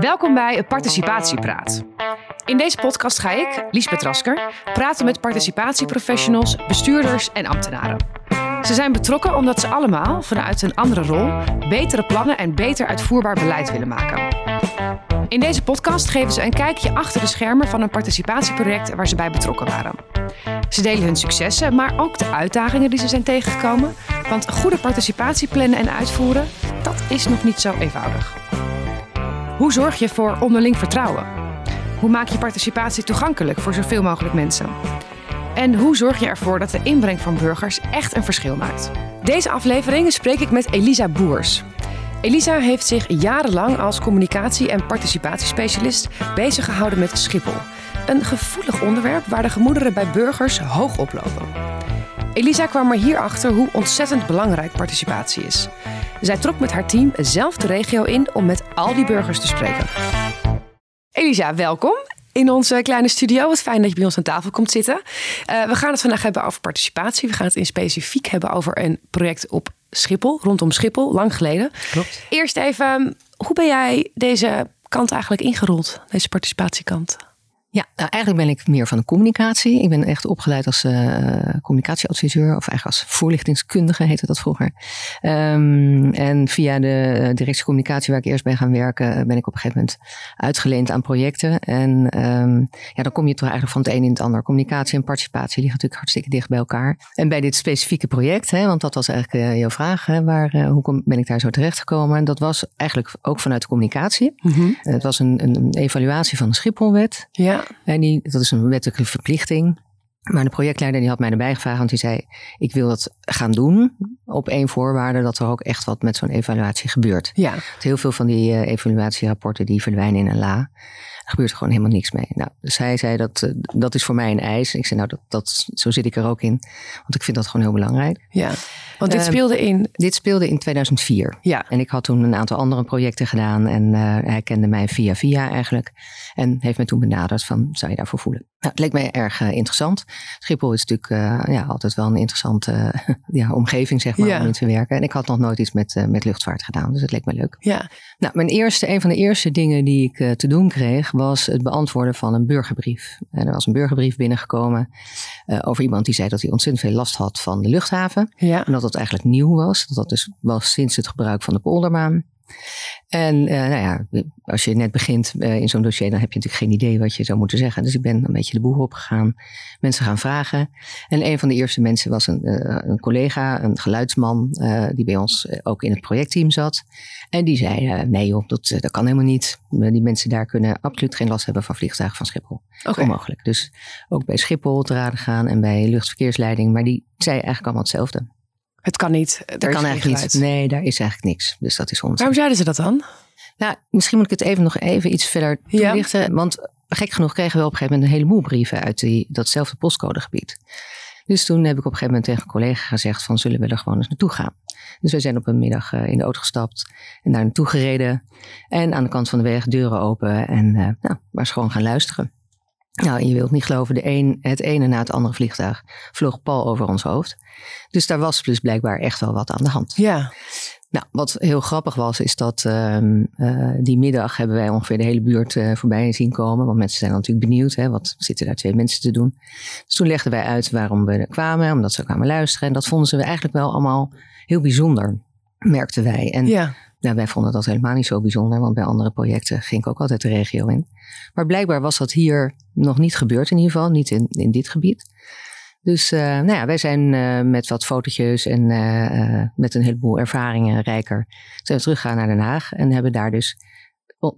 Welkom bij Participatiepraat. In deze podcast ga ik, Liesbeth Rasker, praten met participatieprofessionals, bestuurders en ambtenaren. Ze zijn betrokken omdat ze allemaal, vanuit een andere rol, betere plannen en beter uitvoerbaar beleid willen maken. In deze podcast geven ze een kijkje achter de schermen van een participatieproject waar ze bij betrokken waren. Ze delen hun successen, maar ook de uitdagingen die ze zijn tegengekomen. Want goede participatie plannen en uitvoeren, dat is nog niet zo eenvoudig. Hoe zorg je voor onderling vertrouwen? Hoe maak je participatie toegankelijk voor zoveel mogelijk mensen? En hoe zorg je ervoor dat de inbreng van burgers echt een verschil maakt? Deze aflevering spreek ik met Elisa Boers. Elisa heeft zich jarenlang als communicatie- en participatiespecialist bezig gehouden met Schiphol. Een gevoelig onderwerp waar de gemoederen bij burgers hoog oplopen. Elisa kwam er hierachter hoe ontzettend belangrijk participatie is. Zij trok met haar team zelf de regio in om met al die burgers te spreken. Elisa, welkom in onze kleine studio. Wat fijn dat je bij ons aan tafel komt zitten. Uh, we gaan het vandaag hebben over participatie. We gaan het in specifiek hebben over een project op Schiphol, rondom Schiphol, lang geleden. Klopt. Eerst even, hoe ben jij deze kant eigenlijk ingerold, deze participatiekant? Ja, nou eigenlijk ben ik meer van de communicatie. Ik ben echt opgeleid als uh, communicatieadviseur, of eigenlijk als voorlichtingskundige heette dat vroeger. Um, en via de directie communicatie waar ik eerst ben gaan werken, ben ik op een gegeven moment uitgeleend aan projecten. En um, ja, dan kom je toch eigenlijk van het een in het ander. Communicatie en participatie liggen natuurlijk hartstikke dicht bij elkaar. En bij dit specifieke project, hè, want dat was eigenlijk uh, jouw vraag, hè, waar, hoe kom, ben ik daar zo terecht gekomen? En dat was eigenlijk ook vanuit de communicatie. Mm -hmm. Het was een, een, een evaluatie van de Schipholwet. Ja. En die, dat is een wettelijke verplichting. Maar de projectleider die had mij erbij gevraagd, want die zei: Ik wil dat gaan doen op één voorwaarde dat er ook echt wat met zo'n evaluatie gebeurt. Ja. Heel veel van die uh, evaluatierapporten die verdwijnen in een la. Er gebeurt gewoon helemaal niks mee. Nou, dus hij zei dat uh, dat is voor mij een eis. Ik zei: Nou, dat, dat, zo zit ik er ook in, want ik vind dat gewoon heel belangrijk. Ja. Want dit speelde in. Dit speelde in 2004. Ja. En ik had toen een aantal andere projecten gedaan en hij kende mij via via eigenlijk. En heeft me toen benaderd van, zou je daarvoor voelen? Nou, het leek mij erg uh, interessant. Schiphol is natuurlijk uh, ja, altijd wel een interessante ja, omgeving, zeg maar, Ja. om in te werken. En ik had nog nooit iets met, met luchtvaart gedaan, dus het leek me leuk. Ja. Nou, mijn eerste, een van de eerste dingen die ik te doen kreeg, was het beantwoorden van een burgerbrief. En er was een burgerbrief binnengekomen over iemand die zei dat hij ontzettend veel last had van de luchthaven. Ja. En dat dat eigenlijk nieuw was. Dat dat dus was sinds het gebruik van de poldermaan. En uh, nou ja, als je net begint uh, in zo'n dossier, dan heb je natuurlijk geen idee wat je zou moeten zeggen. Dus ik ben een beetje de boer opgegaan, mensen gaan vragen. En een van de eerste mensen was een, uh, een collega, een geluidsman, die bij ons ook in het projectteam zat. En die zei, nee joh, dat, dat kan helemaal niet. Die mensen daar kunnen absoluut geen last hebben van vliegtuigen van Schiphol. Okay. Onmogelijk. Dus ook bij Schiphol te raden gaan en bij luchtverkeersleiding. Maar die zei eigenlijk allemaal hetzelfde. Het kan niet. Er kan eigenlijk niet. Nee, daar is eigenlijk niks. Dus dat is ons. Waarom zeiden ze dat dan? Nou, misschien moet ik het even nog even iets verder toelichten. Ja. Want gek genoeg kregen we op een gegeven moment een heleboel brieven uit die, datzelfde postcodegebied. Dus toen heb ik op een gegeven moment tegen een collega gezegd van zullen we er gewoon eens naartoe gaan. Dus wij zijn op een middag uh, in de auto gestapt en daar naartoe gereden. En aan de kant van de weg deuren open en uh, nou, maar eens gewoon gaan luisteren. Nou, je wilt niet geloven, de een, het ene na het andere vliegtuig vloog pal over ons hoofd. Dus daar was dus blijkbaar echt wel wat aan de hand. Ja. Nou, wat heel grappig was, is dat uh, uh, die middag hebben wij ongeveer de hele buurt uh, voorbij zien komen. Want mensen zijn natuurlijk benieuwd, hè, wat zitten daar twee mensen te doen. Dus toen legden wij uit waarom we er kwamen, omdat ze kwamen luisteren. En dat vonden ze eigenlijk wel allemaal heel bijzonder, merkten wij. En ja. Nou, wij vonden dat helemaal niet zo bijzonder, want bij andere projecten ging ik ook altijd de regio in. Maar blijkbaar was dat hier nog niet gebeurd in ieder geval, niet in, in dit gebied. Dus uh, nou ja, wij zijn uh, met wat fotootjes en uh, met een heleboel ervaringen rijker zijn teruggegaan naar Den Haag en hebben daar dus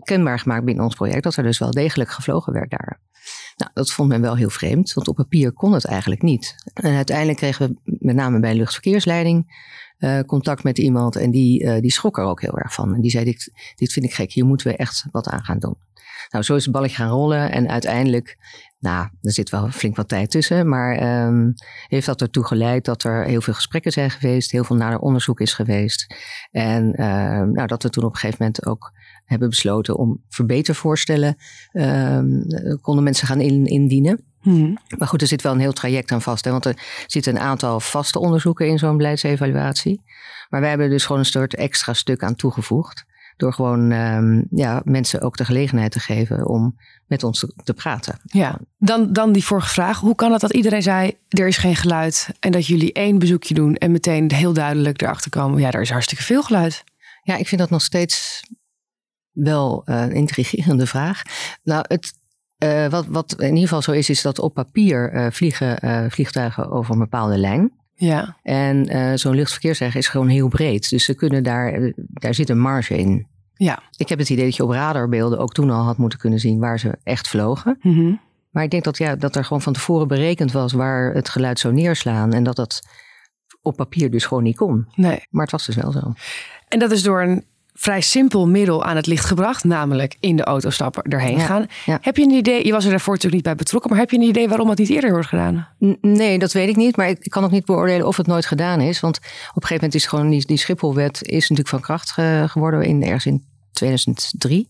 kenbaar gemaakt binnen ons project dat er dus wel degelijk gevlogen werd daar. Nou, dat vond men wel heel vreemd, want op papier kon het eigenlijk niet. En uiteindelijk kregen we met name bij luchtverkeersleiding uh, contact met iemand en die, uh, die schrok er ook heel erg van. En die zei, dit, dit vind ik gek, hier moeten we echt wat aan gaan doen. Nou, zo is het balletje gaan rollen en uiteindelijk, nou, er zit wel flink wat tijd tussen, maar um, heeft dat ertoe geleid dat er heel veel gesprekken zijn geweest, heel veel nader onderzoek is geweest. En uh, nou, dat we toen op een gegeven moment ook hebben besloten om verbetervoorstellen, um, konden mensen gaan in, indienen. Mhm. Maar goed, er zit wel een heel traject aan vast. Hè? Want er zitten een aantal vaste onderzoeken in zo'n beleidsevaluatie. Maar wij hebben dus gewoon een soort extra stuk aan toegevoegd. Door gewoon um, ja, mensen ook de gelegenheid te geven om met ons te, praten. Ja, dan, dan die vorige vraag. Hoe kan het dat iedereen zei, er is geen geluid. En dat jullie één bezoekje doen en meteen heel duidelijk erachter komen. Ja, er is hartstikke veel geluid. Ja, ik vind dat nog steeds wel een intrigerende vraag. Nou, het, uh, wat, wat in ieder geval zo is, is dat op papier uh, vliegen uh, vliegtuigen over een bepaalde lijn. Ja. En zo'n luchtverkeersweg is gewoon heel breed. Dus ze kunnen daar, daar zit een marge in. Ja. Ik heb het idee dat je op radarbeelden ook toen al had moeten kunnen zien waar ze echt vlogen. Mm -hmm. Maar ik denk dat, ja, dat er gewoon van tevoren berekend was waar het geluid zou neerslaan. En dat dat op papier dus gewoon niet kon. Nee. Maar het was dus wel zo. En dat is door een vrij simpel middel aan het licht gebracht, namelijk in de auto stappen, erheen Ja, gaan. ja. Heb je een idee, je was er daarvoor natuurlijk niet bij betrokken, maar heb je een idee waarom het niet eerder wordt gedaan? Nee, dat weet ik niet. Maar ik kan ook niet beoordelen of het nooit gedaan is. Want op een gegeven moment is gewoon die, die Schipholwet is natuurlijk van kracht ge- geworden in, ergens in 2003.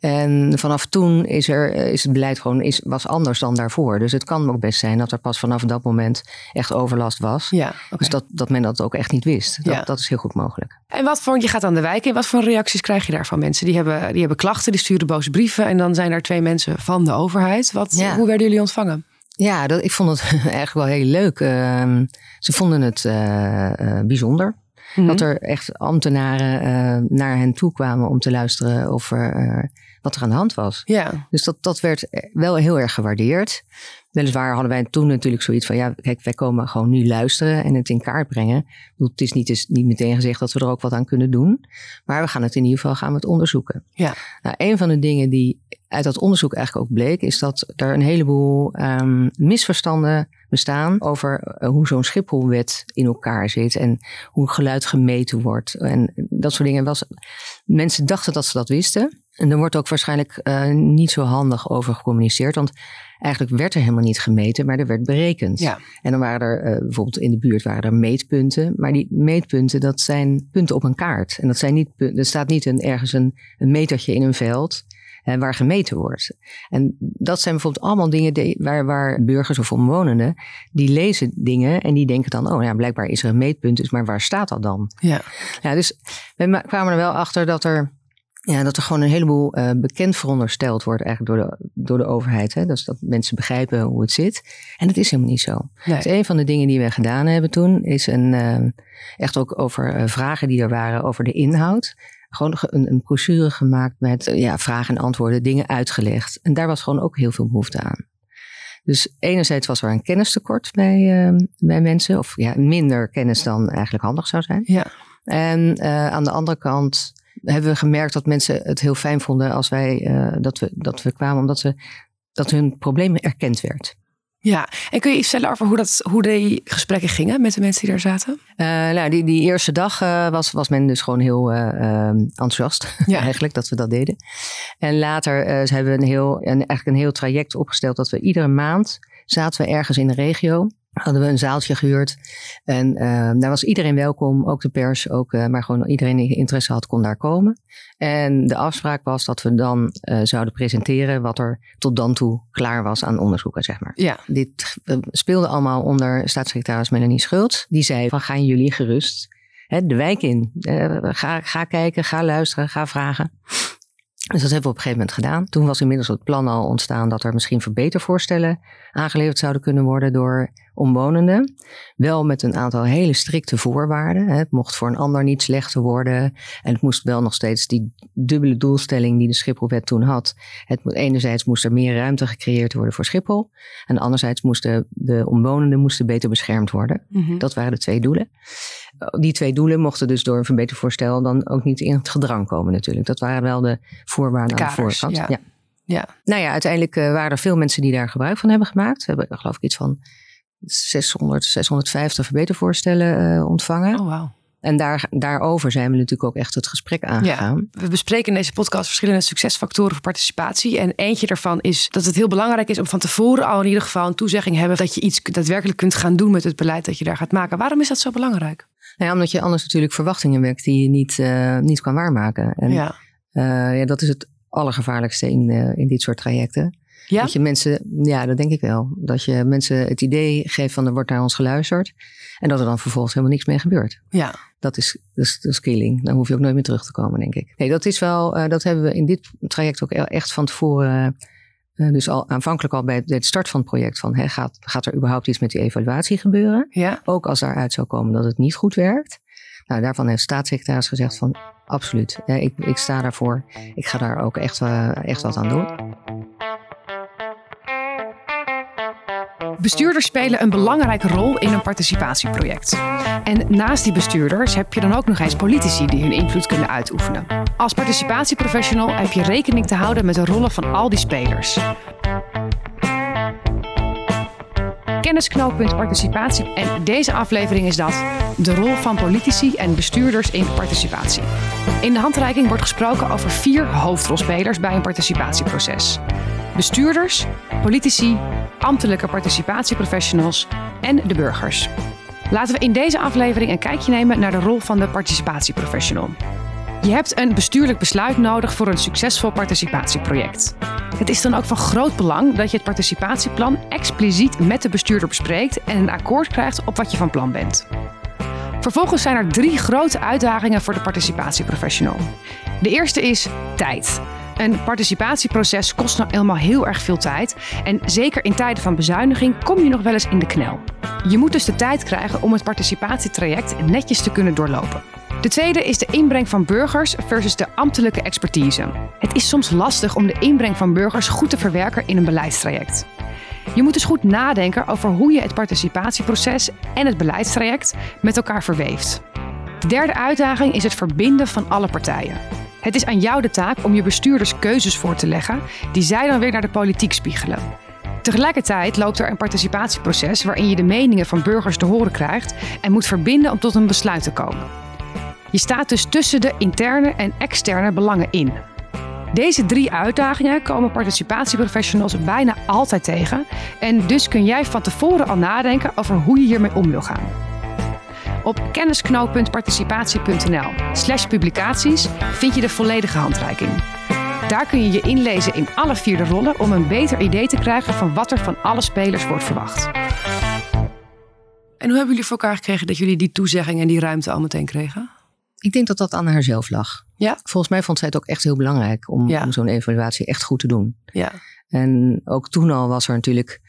En vanaf toen is, er, eh, is het beleid gewoon is, was anders dan daarvoor. Dus het kan ook best zijn dat er pas vanaf dat moment echt overlast was. Ja. Dus dat, dat men dat ook echt niet wist. Dat, Ja. dat is heel goed mogelijk. En wat voor, je gaat aan de wijk in, wat voor reacties krijg je daarvan? Mensen die hebben, die hebben klachten, die sturen boze brieven en dan zijn er twee mensen van de overheid. Wat, Ja. Hoe werden jullie ontvangen? Ja, dat, ik vond het eigenlijk wel heel leuk. Ehm, ze vonden het eh, eh, bijzonder. Mhm. Dat er echt ambtenaren eh, naar hen toe kwamen om te luisteren of er, eh, wat er aan de hand was. Ja, Dus dat, dat werd wel heel erg gewaardeerd. Weliswaar hadden wij toen natuurlijk zoiets van: ja, kijk, wij komen gewoon nu luisteren en het in kaart brengen. Het is niet, is niet meteen gezegd dat we er ook wat aan kunnen doen. Maar we gaan het in ieder geval gaan we het onderzoeken. Ja. Nou, een van de dingen die uit dat onderzoek eigenlijk ook bleek, is dat er een heleboel ehm, misverstanden bestaan over eh, hoe zo'n Schipholwet in elkaar zit en hoe geluid gemeten wordt. En dat soort dingen. Was, mensen dachten dat ze dat wisten. En er wordt ook waarschijnlijk eh, niet zo handig over gecommuniceerd. Want eigenlijk werd er helemaal niet gemeten, maar er werd berekend. ja. En dan waren er eh, bijvoorbeeld in de buurt waren er meetpunten. Maar die meetpunten, dat zijn punten op een kaart. En dat zijn niet, er staat niet een, ergens een, een metertje in een veld eh, waar gemeten wordt. En dat zijn bijvoorbeeld allemaal dingen die, waar, waar burgers of omwonenden, die lezen dingen en die denken dan, oh ja, blijkbaar is er een meetpunt, dus maar waar staat dat dan? Ja. Ja, dus we kwamen er wel achter dat er, ja, dat er gewoon een heleboel eh, bekend verondersteld wordt eigenlijk door de, door de overheid. Hè? Dus dat mensen begrijpen hoe het zit. En dat is helemaal niet zo. Nee. Dus een van de dingen die we gedaan hebben toen is een, eh, echt ook over eh, vragen die er waren over de inhoud. Gewoon ge- een, een brochure gemaakt met eh, ja, vragen en antwoorden, dingen uitgelegd. En daar was gewoon ook heel veel behoefte aan. Dus enerzijds was er een kennistekort bij, eh, bij mensen. Of ja, minder kennis dan eigenlijk handig zou zijn. Ja. En eh, aan de andere kant hebben we gemerkt dat mensen het heel fijn vonden als wij eh, dat, we, dat we kwamen, omdat ze, dat hun probleem erkend werd. Ja. En kun je iets vertellen over hoe, dat, hoe die gesprekken gingen met de mensen die daar zaten? Eh, nou, die, die eerste dag eh, was, was men dus gewoon heel eh, eh, enthousiast Ja. eigenlijk dat we dat deden. En later ze hebben we een heel, een, eigenlijk een heel traject opgesteld dat we iedere maand zaten we ergens in de regio. Hadden we een zaaltje gehuurd. En eh, daar was iedereen welkom, ook de pers, ook, eh, maar gewoon iedereen die interesse had, kon daar komen. En de afspraak was dat we dan eh, zouden presenteren wat er tot dan toe klaar was aan onderzoeken, zeg maar. Ja. Dit eh, speelde allemaal onder staatssecretaris Melanie Schultz. Die zei van gaan jullie gerust hè, de wijk in. Ga, ga kijken, ga luisteren, ga vragen. Dus dat hebben we op een gegeven moment gedaan. Toen was inmiddels het plan al ontstaan dat er misschien verbetervoorstellen aangeleverd zouden kunnen worden door omwonenden. Wel met een aantal hele strikte voorwaarden. Het mocht voor een ander niet slechter worden. En het moest wel nog steeds die dubbele doelstelling die de Schipholwet toen had. Het, enerzijds moest er meer ruimte gecreëerd worden voor Schiphol. En anderzijds moesten de omwonenden moesten beter beschermd worden. Mhm. Dat waren de twee doelen. Die twee doelen mochten dus door een verbetervoorstel dan ook niet in het gedrang komen natuurlijk. Dat waren wel de voorwaarden aan de Kaders, voorkant. ja. Ja. Nou ja, uiteindelijk eh, waren er veel mensen die daar gebruik van hebben gemaakt. We hebben geloof ik iets van 600, 650 verbetervoorstellen eh, ontvangen. Oh, wauw. En daar, daarover zijn we natuurlijk ook echt het gesprek aangegaan. We bespreken in deze podcast verschillende succesfactoren voor participatie. En eentje daarvan is dat het heel belangrijk is om van tevoren al in ieder geval een toezegging hebben dat je iets daadwerkelijk kunt gaan doen met het beleid dat je daar gaat maken. Waarom is dat zo belangrijk? Nou ja, omdat je anders natuurlijk verwachtingen wekt die je niet, eh, niet kan waarmaken. En ja. eh, ja, dat is het allergevaarlijkste in, in dit soort trajecten. Ja? Dat je mensen, ja, dat denk ik wel. Dat je mensen het idee geeft van er wordt naar ons geluisterd. En dat er dan vervolgens helemaal niks mee gebeurt. Ja. Dat is, dat is, dat is killing. Dan hoef je ook nooit meer terug te komen, denk ik. Nee, dat is wel, uh, dat hebben we in dit traject ook echt van tevoren. Uh, dus al aanvankelijk al bij de start van het project van hè, gaat, gaat er überhaupt iets met die evaluatie gebeuren? Ja. Ook als daaruit zou komen dat het niet goed werkt. Nou, daarvan heeft staatssecretaris gezegd van absoluut. Ja, ik, ik sta daarvoor. Ik ga daar ook echt, uh, echt wat aan doen. Bestuurders spelen een belangrijke rol in een participatieproject. En naast die bestuurders heb je dan ook nog eens politici die hun invloed kunnen uitoefenen. Als participatieprofessional heb je rekening te houden met de rollen van al die spelers. Kennisknooppunt participatie en deze aflevering is dat de rol van politici en bestuurders in participatie. In de handreiking wordt gesproken over vier hoofdrolspelers bij een participatieproces. Bestuurders, politici, ambtelijke participatieprofessionals en de burgers. Laten we in deze aflevering een kijkje nemen naar de rol van de participatieprofessional. Je hebt een bestuurlijk besluit nodig voor een succesvol participatieproject. Het is dan ook van groot belang dat je het participatieplan expliciet met de bestuurder bespreekt en een akkoord krijgt op wat je van plan bent. Vervolgens zijn er drie grote uitdagingen voor de participatieprofessional. De eerste is tijd. Een participatieproces kost nou helemaal heel erg veel tijd. En zeker in tijden van bezuiniging kom je nog wel eens in de knel. Je moet dus de tijd krijgen om het participatietraject netjes te kunnen doorlopen. De tweede is de inbreng van burgers versus de ambtelijke expertise. Het is soms lastig om de inbreng van burgers goed te verwerken in een beleidstraject. Je moet dus goed nadenken over hoe je het participatieproces en het beleidstraject met elkaar verweeft. De derde uitdaging is het verbinden van alle partijen. Het is aan jou de taak om je bestuurders keuzes voor te leggen die zij dan weer naar de politiek spiegelen. Tegelijkertijd loopt er een participatieproces waarin je de meningen van burgers te horen krijgt en moet verbinden om tot een besluit te komen. Je staat dus tussen de interne en externe belangen in. Deze drie uitdagingen komen participatieprofessionals bijna altijd tegen en dus kun jij van tevoren al nadenken over hoe je hiermee om wil gaan. Op kennisknooppuntparticipatie.nl slash publicaties vind je de volledige handreiking. Daar kun je je inlezen in alle vier de rollen om een beter idee te krijgen van wat er van alle spelers wordt verwacht. En hoe hebben jullie voor elkaar gekregen dat jullie die toezegging en die ruimte al meteen kregen? Ik denk dat dat aan haar zelf lag. Ja. Volgens mij vond zij het ook echt heel belangrijk om, Ja. om zo'n evaluatie echt goed te doen. Ja. En ook toen al was er natuurlijk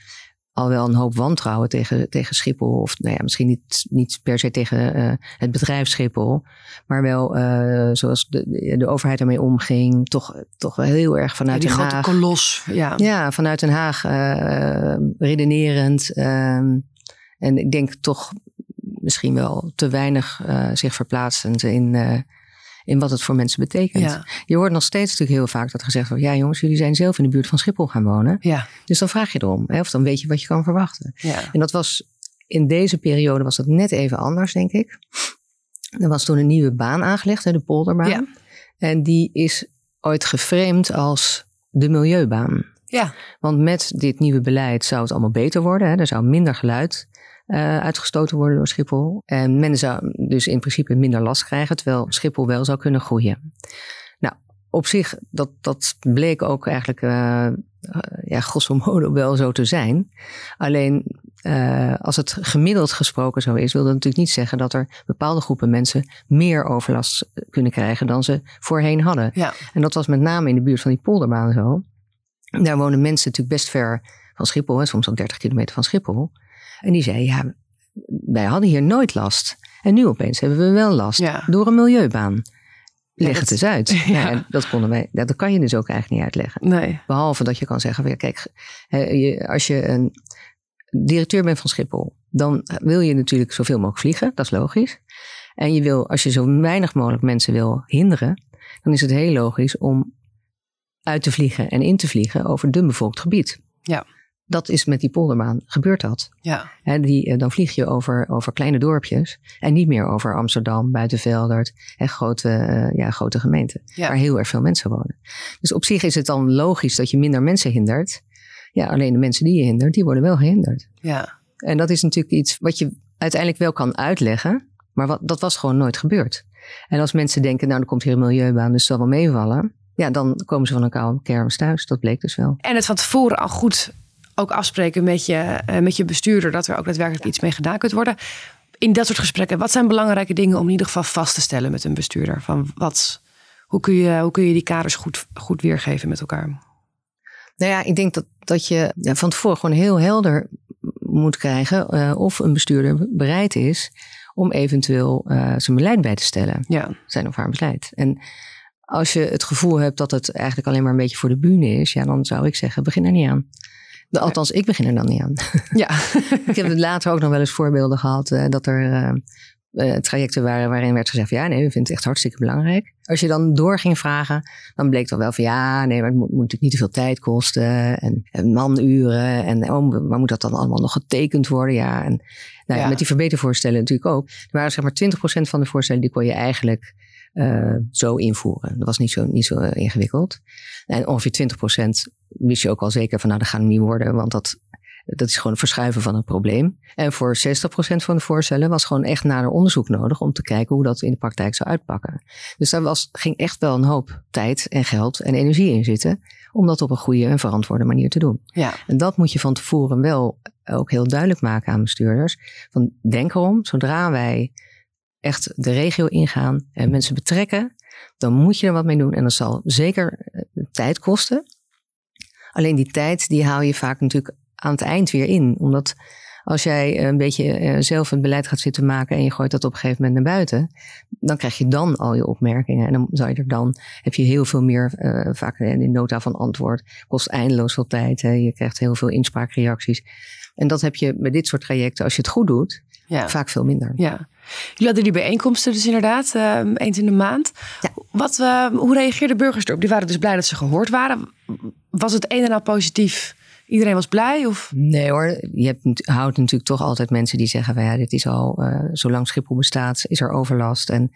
al wel een hoop wantrouwen tegen, tegen Schiphol. Of nou ja, misschien niet, niet per se tegen eh, het bedrijf Schiphol. Maar wel eh, zoals de, de, overheid ermee omging. Toch, toch wel heel erg Ja, vanuit die Den grote Haag. kolos. Ja. Ja, vanuit Den Haag eh, redenerend. ehm, en ik denk toch misschien wel te weinig zich verplaatsend in, in wat het voor mensen betekent. Ja. Je hoort nog steeds natuurlijk heel vaak dat gezegd wordt... ja jongens, jullie zijn zelf in de buurt van Schiphol gaan wonen. Ja. Dus dan vraag je erom. Hè, of dan weet je wat je kan verwachten. Ja. En dat was in deze periode was dat net even anders, denk ik. Er was toen een nieuwe baan aangelegd, hè, de polderbaan. Ja. En die is ooit geframed als de milieubaan. Ja. Want met dit nieuwe beleid zou het allemaal beter worden. Hè? Er zou minder geluid eh, uitgestoten worden door Schiphol. En men zou dus in principe minder last krijgen, terwijl Schiphol wel zou kunnen groeien. Nou, op zich, dat, dat bleek ook eigenlijk, eh, ja, grosso modo wel zo te zijn. Alleen, als het gemiddeld gesproken zo is, wil dat natuurlijk niet zeggen dat er bepaalde groepen mensen meer overlast kunnen krijgen dan ze voorheen hadden. Ja. En dat was met name in de buurt van die polderbaan zo. Daar wonen mensen natuurlijk best ver van Schiphol, hè, soms al 30 kilometer van Schiphol. En die zeiden, ja, wij hadden hier nooit last. En nu opeens hebben we wel last Ja. door een milieubaan. Leg dat- het eens uit. Ja. Dat, konden wij, dat kan je dus ook eigenlijk niet uitleggen. Nee. Behalve dat je kan zeggen, van, ja, kijk, als je een directeur bent van Schiphol, dan wil je natuurlijk zoveel mogelijk vliegen. Dat is logisch. En je wil, als je zo weinig mogelijk mensen wil hinderen, dan is het heel logisch om uit te vliegen en in te vliegen over dun bevolkt gebied. Ja. Dat is met die polderbaan, gebeurt dat. Ja. Hè, die, eh, dan vlieg je over, over kleine dorpjes en niet meer over Amsterdam, Buitenveldert en grote, eh, ja, grote gemeenten. Ja. Waar heel erg veel mensen wonen. Dus op zich is het dan logisch dat je minder mensen hindert. Ja, alleen de mensen die je hindert, die worden wel gehinderd. Ja. En dat is natuurlijk iets wat je uiteindelijk wel kan uitleggen, maar wat, dat was gewoon nooit gebeurd. En als mensen denken, nou, er komt hier een milieubaan, dus het zal wel meevallen. ja, dan komen ze van een koude kermis thuis. Dat bleek dus wel. En het van tevoren al goed ook afspreken met je, eh, met je bestuurder dat er ook daadwerkelijk iets mee gedaan kunt worden. In dat soort gesprekken, wat zijn belangrijke dingen om in ieder geval vast te stellen met een bestuurder? Van wat, hoe, kun je, hoe kun je die kaders goed, goed weergeven met elkaar? Nou ja, ik denk dat, dat je van tevoren gewoon heel helder moet krijgen uh, of een bestuurder bereid is om eventueel uh, zijn beleid bij te stellen. Ja. Zijn of haar beleid. En als je het gevoel hebt dat het eigenlijk alleen maar een beetje voor de bühne is, ja, dan zou ik zeggen, begin er niet aan. Althans, ik begin er dan niet aan. Ja. ik heb later ook nog wel eens voorbeelden gehad uh, dat er uh, trajecten waren waarin werd gezegd: ja, nee, we vinden het echt hartstikke belangrijk. Als je dan door ging vragen, dan bleek toch wel van ja, nee, maar het moet, moet natuurlijk niet te veel tijd kosten en, en manuren. En oh, maar moet dat dan allemaal nog getekend worden? Ja, en nou, ja. met die verbetervoorstellen natuurlijk ook. Er waren zeg maar 20% van de voorstellen die kon je eigenlijk uh, zo invoeren. Dat was niet zo, niet zo ingewikkeld. En ongeveer 20% wist je ook al zeker van nou, dat gaat het niet worden, want dat, dat is gewoon een verschuiven van een probleem. En voor 60% van de voorstellen was gewoon echt nader onderzoek nodig om te kijken hoe dat in de praktijk zou uitpakken. Dus daar was, ging echt wel een hoop tijd en geld en energie in zitten om dat op een goede en verantwoorde manier te doen. Ja. En dat moet je van tevoren wel ook heel duidelijk maken aan bestuurders. Van denk erom, zodra wij echt de regio ingaan en mensen betrekken, dan moet je er wat mee doen. En dat zal zeker tijd kosten. Alleen die tijd, die haal je vaak natuurlijk aan het eind weer in. Omdat als jij een beetje zelf het beleid gaat zitten maken en je gooit dat op een gegeven moment naar buiten, dan krijg je dan al je opmerkingen. En dan zou je er dan, heb je heel veel meer, uh, vaak in nota van antwoord, kost eindeloos veel tijd. Hè. Je krijgt heel veel inspraakreacties. En dat heb je bij dit soort trajecten, als je het goed doet, ja. vaak veel minder. Ja. Jullie hadden die bijeenkomsten dus inderdaad, uh, eens in de maand. Ja. Wat, uh, hoe reageerden burgers erop? Die waren dus blij dat ze gehoord waren. Was het een en al positief? Iedereen was blij? Of? Nee hoor, je hebt, houdt natuurlijk toch altijd mensen die zeggen van ja, dit is al, uh, zolang Schiphol bestaat, is er overlast. En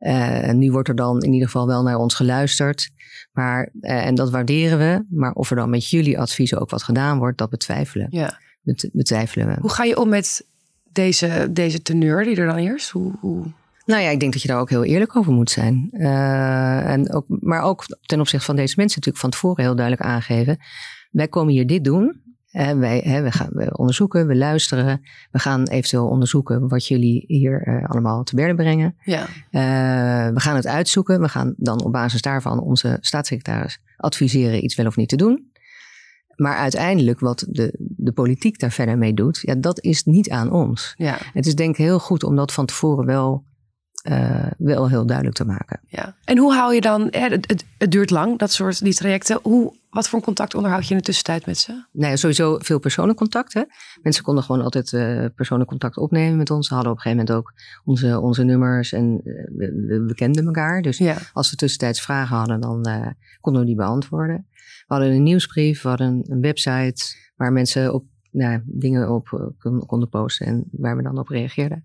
uh, nu wordt er dan in ieder geval wel naar ons geluisterd. Maar, uh, en dat waarderen we. Maar of er dan met jullie adviezen ook wat gedaan wordt, dat betwijfelen. Ja. Bet, betwijfelen we. Hoe ga je om met deze, deze teneur die er dan eerst? Hoe, hoe... Nou ja, ik denk dat je daar ook heel eerlijk over moet zijn. Uh, en ook, maar ook ten opzichte van deze mensen natuurlijk van tevoren heel duidelijk aangeven. Wij komen hier dit doen. En wij, hè, we gaan we onderzoeken, we luisteren. We gaan eventueel onderzoeken wat jullie hier uh, allemaal te berden brengen. Ja. Uh, we gaan het uitzoeken. We gaan dan op basis daarvan onze staatssecretaris adviseren iets wel of niet te doen. Maar uiteindelijk wat de, de politiek daar verder mee doet, ja, dat is niet aan ons. Ja. Het is denk ik heel goed om dat van tevoren wel, uh, wel heel duidelijk te maken. Ja. En hoe hou je dan, ja, het, het, het, duurt lang, dat soort die trajecten. Hoe, wat voor contact onderhoud je in de tussentijd met ze? Nou ja, sowieso veel persoonlijk contact. Hè? Mensen konden gewoon altijd uh, persoonlijk contact opnemen met ons. Ze hadden op een gegeven moment ook onze, onze nummers en uh, we, we, kenden elkaar. Dus ja. als we tussentijds vragen hadden, dan konden we die beantwoorden. We hadden een nieuwsbrief, we hadden een website waar mensen op nou, dingen op konden posten en waar we dan op reageerden.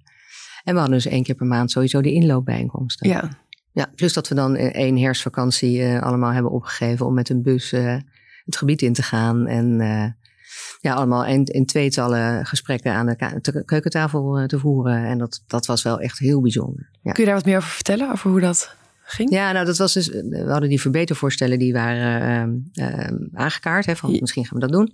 En we hadden dus één keer per maand sowieso de inloopbijeenkomsten. Ja. Ja, plus dat we dan één herfstvakantie uh, allemaal hebben opgegeven om met een bus uh, het gebied in te gaan. En uh, ja, allemaal in, in tweetallen gesprekken aan de keukentafel te voeren. En dat, dat was wel echt heel bijzonder. Ja. Kun je daar wat meer over vertellen, over hoe dat ging? Ja, nou dat was dus, we hadden die verbetervoorstellen die waren aangekaart. Hè, van ja. misschien gaan we dat doen.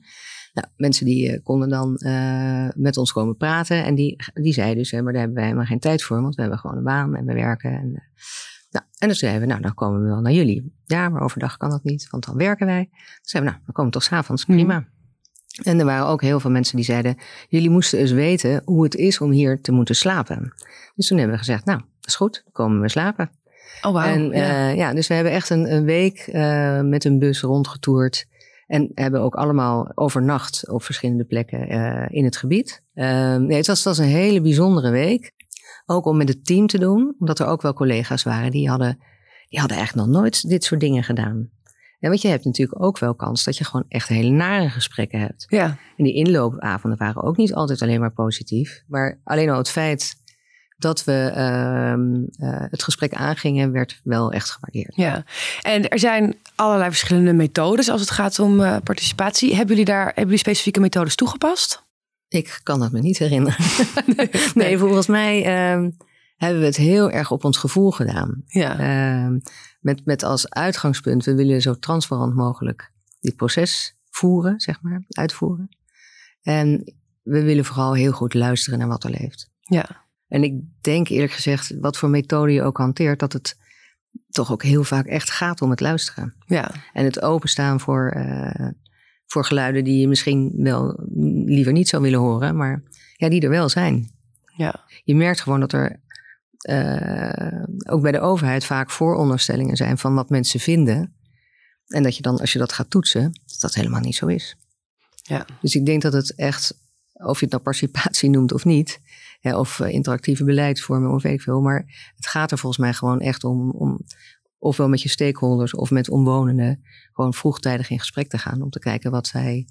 Nou, mensen die uh, konden dan uh, met ons komen praten. En die, die zeiden dus, hè, maar daar hebben wij helemaal geen tijd voor. Want we hebben gewoon een baan en we werken. En, uh, nou, en dan zeiden we, nou, dan komen we wel naar jullie. Ja, maar overdag kan dat niet, want dan werken wij. Dan zeiden we, nou, dan komen we toch s'avonds, prima. Mm. En er waren ook heel veel mensen die zeiden, jullie moesten eens weten hoe het is om hier te moeten slapen. Dus toen hebben we gezegd, nou, dat is goed, dan komen we slapen. Oh, wow. En ja. ja, dus we hebben echt een, een week met een bus rondgetoerd. En hebben ook allemaal overnacht op verschillende plekken uh, in het gebied. Uh, nee, het, was, het was een hele bijzondere week. Ook om met het team te doen, omdat er ook wel collega's waren die hadden, die hadden eigenlijk nog nooit dit soort dingen gedaan. En want je hebt natuurlijk ook wel kans dat je gewoon echt hele nare gesprekken hebt. Ja. En die inloopavonden waren ook niet altijd alleen maar positief. Maar alleen al het feit dat we uh, uh, het gesprek aangingen, werd wel echt gewaardeerd. Ja, en er zijn allerlei verschillende methodes als het gaat om uh, participatie. Hebben jullie daar hebben jullie specifieke methodes toegepast? Ik kan dat me niet herinneren. nee, nee, volgens mij hebben we het heel erg op ons gevoel gedaan. Ja. Ehm, met, met als uitgangspunt, we willen zo transparant mogelijk dit proces voeren, zeg maar, uitvoeren. En we willen vooral heel goed luisteren naar wat er leeft. Ja. En ik denk eerlijk gezegd, wat voor methode je ook hanteert, dat het toch ook heel vaak echt gaat om het luisteren. Ja. En het openstaan voor, uh, voor geluiden die je misschien wel liever niet zou willen horen, maar ja, die er wel zijn. Ja. Je merkt gewoon dat er uh, ook bij de overheid vaak vooronderstellingen zijn van wat mensen vinden. En dat je dan, als je dat gaat toetsen, dat dat helemaal niet zo is. Ja. Dus ik denk dat het echt, of je het nou participatie noemt of niet, ja, of uh, interactieve beleidsvormen of weet ik veel, maar het gaat er volgens mij gewoon echt om, om ofwel met je stakeholders of met omwonenden gewoon vroegtijdig in gesprek te gaan om te kijken wat zij,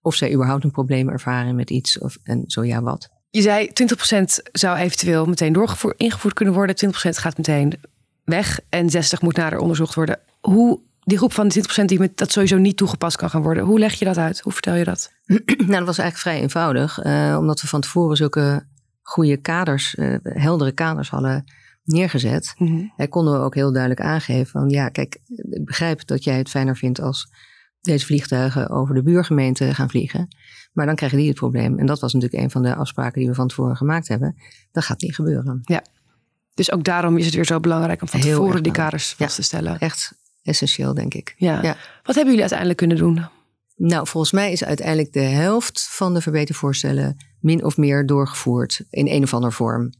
of zij überhaupt een probleem ervaren met iets of, en zo ja wat. Je zei 20% zou eventueel meteen doorgevoerd, ingevoerd kunnen worden, 20% gaat meteen weg en 60% moet nader onderzocht worden. Hoe die groep van de 20% die met dat sowieso niet toegepast kan gaan worden, hoe leg je dat uit? Hoe vertel je dat? nou, dat was eigenlijk vrij eenvoudig, uh, omdat we van tevoren zulke goede kaders, uh, heldere kaders hadden neergezet. Mm -hmm. konden we ook heel duidelijk aangeven van ja, kijk, ik begrijp dat jij het fijner vindt als deze vliegtuigen over de buurgemeente gaan vliegen. Maar dan krijgen die het probleem. En dat was natuurlijk een van de afspraken die we van tevoren gemaakt hebben. Dat gaat niet gebeuren. Ja. Dus ook daarom is het weer zo belangrijk om van Heel tevoren die kaders vast te stellen. Echt essentieel, denk ik. Ja. Ja. Wat hebben jullie uiteindelijk kunnen doen? Nou, volgens mij is uiteindelijk de helft van de verbetervoorstellen min of meer doorgevoerd in een of andere vorm.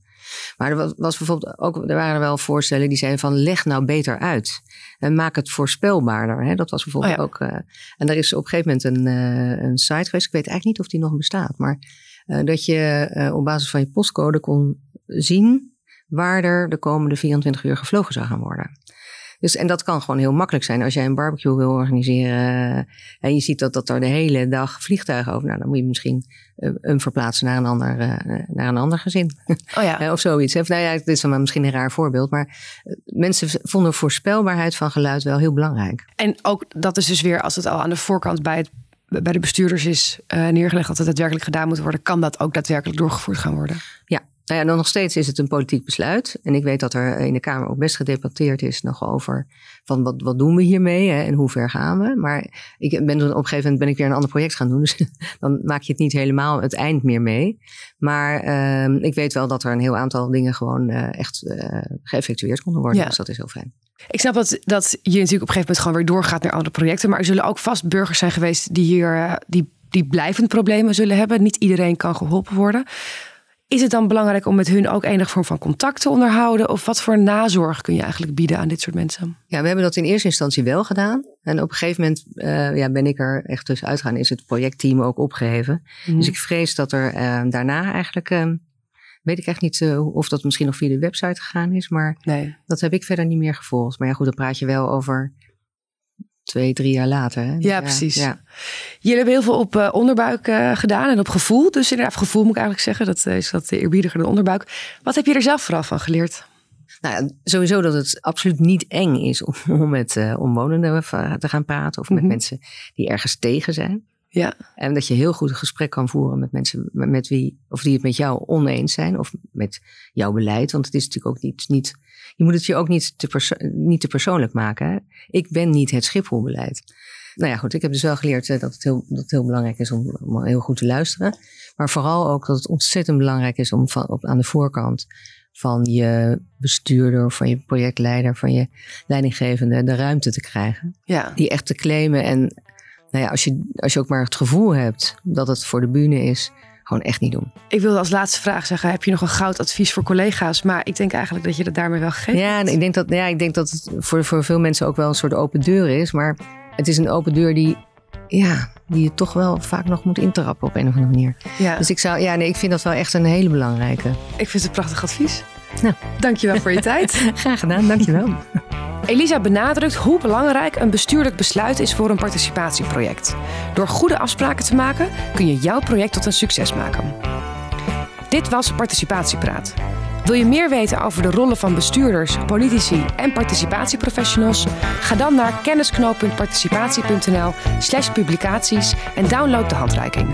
Maar er was, bijvoorbeeld ook, er waren er wel voorstellen die zeiden van leg nou beter uit. En maak het voorspelbaarder. Hè? Dat was bijvoorbeeld Oh ja. ook. Uh, en er is op een gegeven moment een, uh, een site geweest. Ik weet eigenlijk niet of die nog bestaat. Maar uh, dat je op basis van je postcode kon zien waar er de komende 24 uur gevlogen zou gaan worden. Dus, en dat kan gewoon heel makkelijk zijn. Als jij een barbecue wil organiseren en je ziet dat, dat er de hele dag vliegtuigen over. Nou, dan moet je misschien uh, hem verplaatsen naar een ander, uh, naar een ander gezin. Oh ja. of zoiets. Of, nou ja, dit is dan misschien een raar voorbeeld. Maar mensen vonden voorspelbaarheid van geluid wel heel belangrijk. En ook dat is dus weer als het al aan de voorkant bij het bij de bestuurders is uh, neergelegd dat het daadwerkelijk gedaan moet worden, kan dat ook daadwerkelijk doorgevoerd gaan worden? Ja, nou ja, dan nog steeds is het een politiek besluit. En ik weet dat er in de Kamer ook best gedebatteerd is nog over van wat, wat doen we hiermee hè, en hoe ver gaan we. Maar ik ben op een gegeven moment ben ik weer een ander project gaan doen. Dus dan maak je het niet helemaal het eind meer mee. Maar uh, ik weet wel dat er een heel aantal dingen gewoon uh, echt uh, geëffectueerd konden worden. Ja. Dus dat is heel fijn. Ik snap dat, dat je natuurlijk op een gegeven moment gewoon weer doorgaat naar andere projecten. Maar er zullen ook vast burgers zijn geweest die hier uh, die, die blijvend problemen zullen hebben. Niet iedereen kan geholpen worden. Is het dan belangrijk om met hun ook enige vorm van contact te onderhouden? Of wat voor nazorg kun je eigenlijk bieden aan dit soort mensen? Ja, we hebben dat in eerste instantie wel gedaan. En op een gegeven moment uh, ja, ben ik er echt dus uitgaan. Is het projectteam ook opgeheven. Mhm. Mm. Dus ik vrees dat er uh, daarna eigenlijk... Uh, weet ik echt niet uh, of dat misschien nog via de website gegaan is. Maar nee. dat heb ik verder niet meer gevolgd. Maar ja, goed, dan praat je wel over twee, drie jaar later. Hè? Ja, precies. Ja. Jullie hebben heel veel op uh, onderbuik uh, gedaan en op gevoel. Dus inderdaad, gevoel moet ik eigenlijk zeggen. Dat is wat eerbiediger dan onderbuik. Wat heb je er zelf vooral van geleerd? Nou sowieso dat het absoluut niet eng is om, om met omwonenden te gaan praten. Of met mm -hmm. mensen die ergens tegen zijn. Ja. En dat je heel goed een gesprek kan voeren met mensen met wie, of die het met jou oneens zijn. Of met jouw beleid. Want het is natuurlijk ook niet, niet je moet het je ook niet te, niet te persoonlijk maken. Hè? Ik ben niet het Schipholbeleid. Nou ja, goed, ik heb dus wel geleerd uh, dat, het heel, dat het heel belangrijk is om, om heel goed te luisteren. Maar vooral ook dat het ontzettend belangrijk is om van, op, aan de voorkant van je bestuurder, van je projectleider, van je leidinggevende de ruimte te krijgen. Ja. Die echt te claimen. En nou ja, als je, als je ook maar het gevoel hebt dat het voor de bühne is, gewoon echt niet doen. Ik wilde als laatste vraag zeggen: heb je nog een goud advies voor collega's? Maar ik denk eigenlijk dat je dat daarmee wel geeft. Ja, ik denk dat, ja, ik denk dat het voor, voor veel mensen ook wel een soort open deur is. Maar het is een open deur die, ja, die je toch wel vaak nog moet intrappen op een of andere manier. Ja. Dus ik, zou, ja, nee, ik vind dat wel echt een hele belangrijke. Ik vind het een prachtig advies. Nou. Dankjewel voor je tijd. Graag gedaan, dankjewel. Elisa benadrukt hoe belangrijk een bestuurlijk besluit is voor een participatieproject. Door goede afspraken te maken kun je jouw project tot een succes maken. Dit was Participatiepraat. Wil je meer weten over de rollen van bestuurders, politici en participatieprofessionals? Ga dan naar kennisknoop.participatie.nl/slash publicaties en download de handreiking.